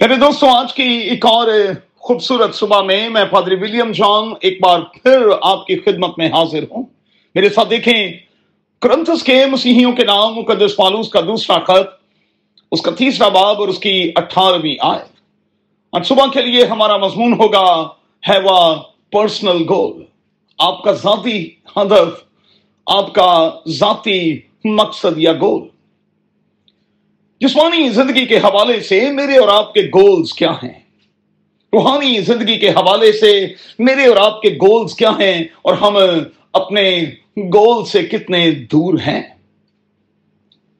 میرے دوستوں، آج کی ایک اور خوبصورت صبح میں میں پادری ولیم جان ایک بار پھر آپ کی خدمت میں حاضر ہوں۔ میرے ساتھ دیکھیں کرنتس کے مسیحیوں کے نام، مقدس پالوس کا دوسرا خط، اس کا تیسرا باب اور اس کی اٹھارہویں آیت۔ آج صبح کے لیے ہمارا مضمون ہوگا، ہے وہ پرسنل گول۔ آپ کا ذاتی ہدف، آپ کا ذاتی مقصد یا گول۔ جسمانی زندگی کے حوالے سے میرے اور آپ کے گولز کیا ہیں؟ روحانی زندگی کے حوالے سے میرے اور آپ کے گولز کیا ہیں؟ اور ہم اپنے گول سے کتنے دور ہیں؟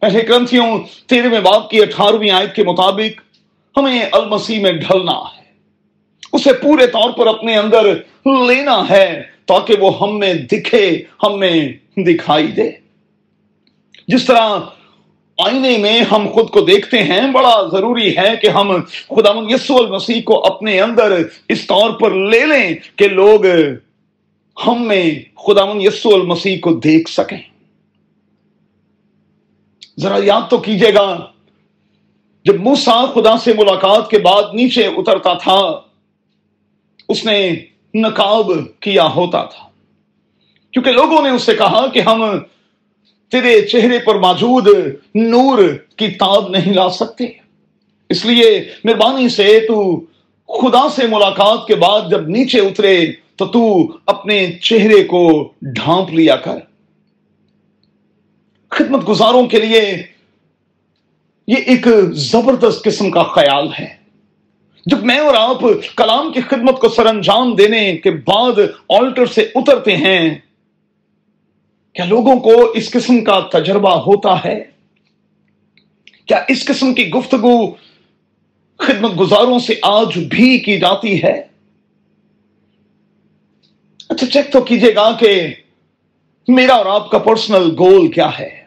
پہلے گرنتھیوں، تیرہویں باپ کی اٹھارہویں آیت کے مطابق ہمیں المسیح میں ڈھلنا ہے۔ اسے پورے طور پر اپنے اندر لینا ہے تاکہ وہ ہم میں دکھے، ہم میں دکھائی دے۔ جس طرح آئینے میں ہم خود کو دیکھتے ہیں، بڑا ضروری ہے کہ ہم خدا یسو المسیح کو اپنے اندر اس طور پر لے لیں کہ لوگ ہم میں خدا یسو المسیح کو دیکھ سکیں۔ ذرا یاد تو کیجیے گا، جب موسا خدا سے ملاقات کے بعد نیچے اترتا تھا، اس نے نقاب کیا ہوتا تھا۔ کیونکہ لوگوں نے اس سے کہا کہ ہم تیرے چہرے پر موجود نور کی تاب نہیں لا سکتے۔ اس لیے مہربانی سے تو خدا سے ملاقات کے بعد جب نیچے اترے تو تو اپنے چہرے کو ڈھانپ لیا کر۔ خدمت گزاروں کے لیے یہ ایک زبردست قسم کا خیال ہے۔ جب میں اور آپ کلام کی خدمت کو سر انجام دینے کے بعد آلٹر سے اترتے ہیں کیا لوگوں کو اس قسم کا تجربہ ہوتا ہے؟ کیا اس قسم کی گفتگو خدمت گزاروں سے آج بھی کی جاتی ہے؟ اچھا چیک تو کیجیے گا کہ میرا اور آپ کا پرسنل گول کیا ہے؟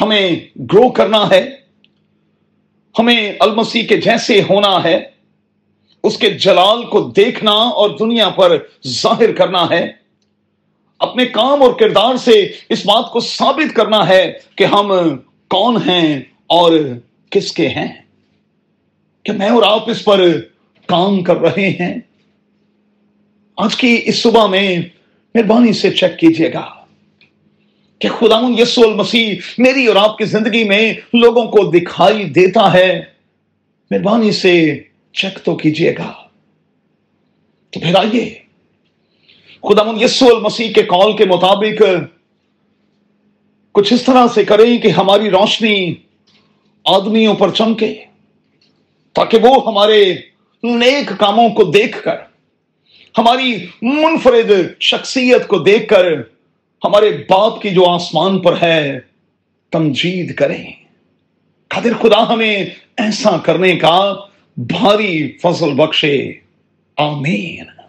ہمیں گرو کرنا ہے، ہمیں المسی کے جیسے ہونا ہے، اس کے جلال کو دیکھنا اور دنیا پر ظاہر کرنا ہے۔ اپنے کام اور کردار سے اس بات کو ثابت کرنا ہے کہ ہم کون ہیں اور کس کے ہیں۔ کہ میں اور آپ اس پر کام کر رہے ہیں۔ آج کی اس صبح میں مہربانی سے چیک کیجیے گا کہ خدا یسو المسیح میری اور آپ کی زندگی میں لوگوں کو دکھائی دیتا ہے۔ مہربانی سے چیک تو کیجیے گا۔ تو پھر آئیے۔ خدا من یسو المسیح کے کال کے مطابق کچھ اس طرح سے کریں کہ ہماری روشنی آدمیوں پر چمکے، تاکہ وہ ہمارے نیک کاموں کو دیکھ کر، ہماری منفرد شخصیت کو دیکھ کر، ہمارے باپ کی جو آسمان پر ہے، تمجید کریں۔ قادر خدا ہمیں ایسا کرنے کا بھاری فضل بخشے۔ آمین۔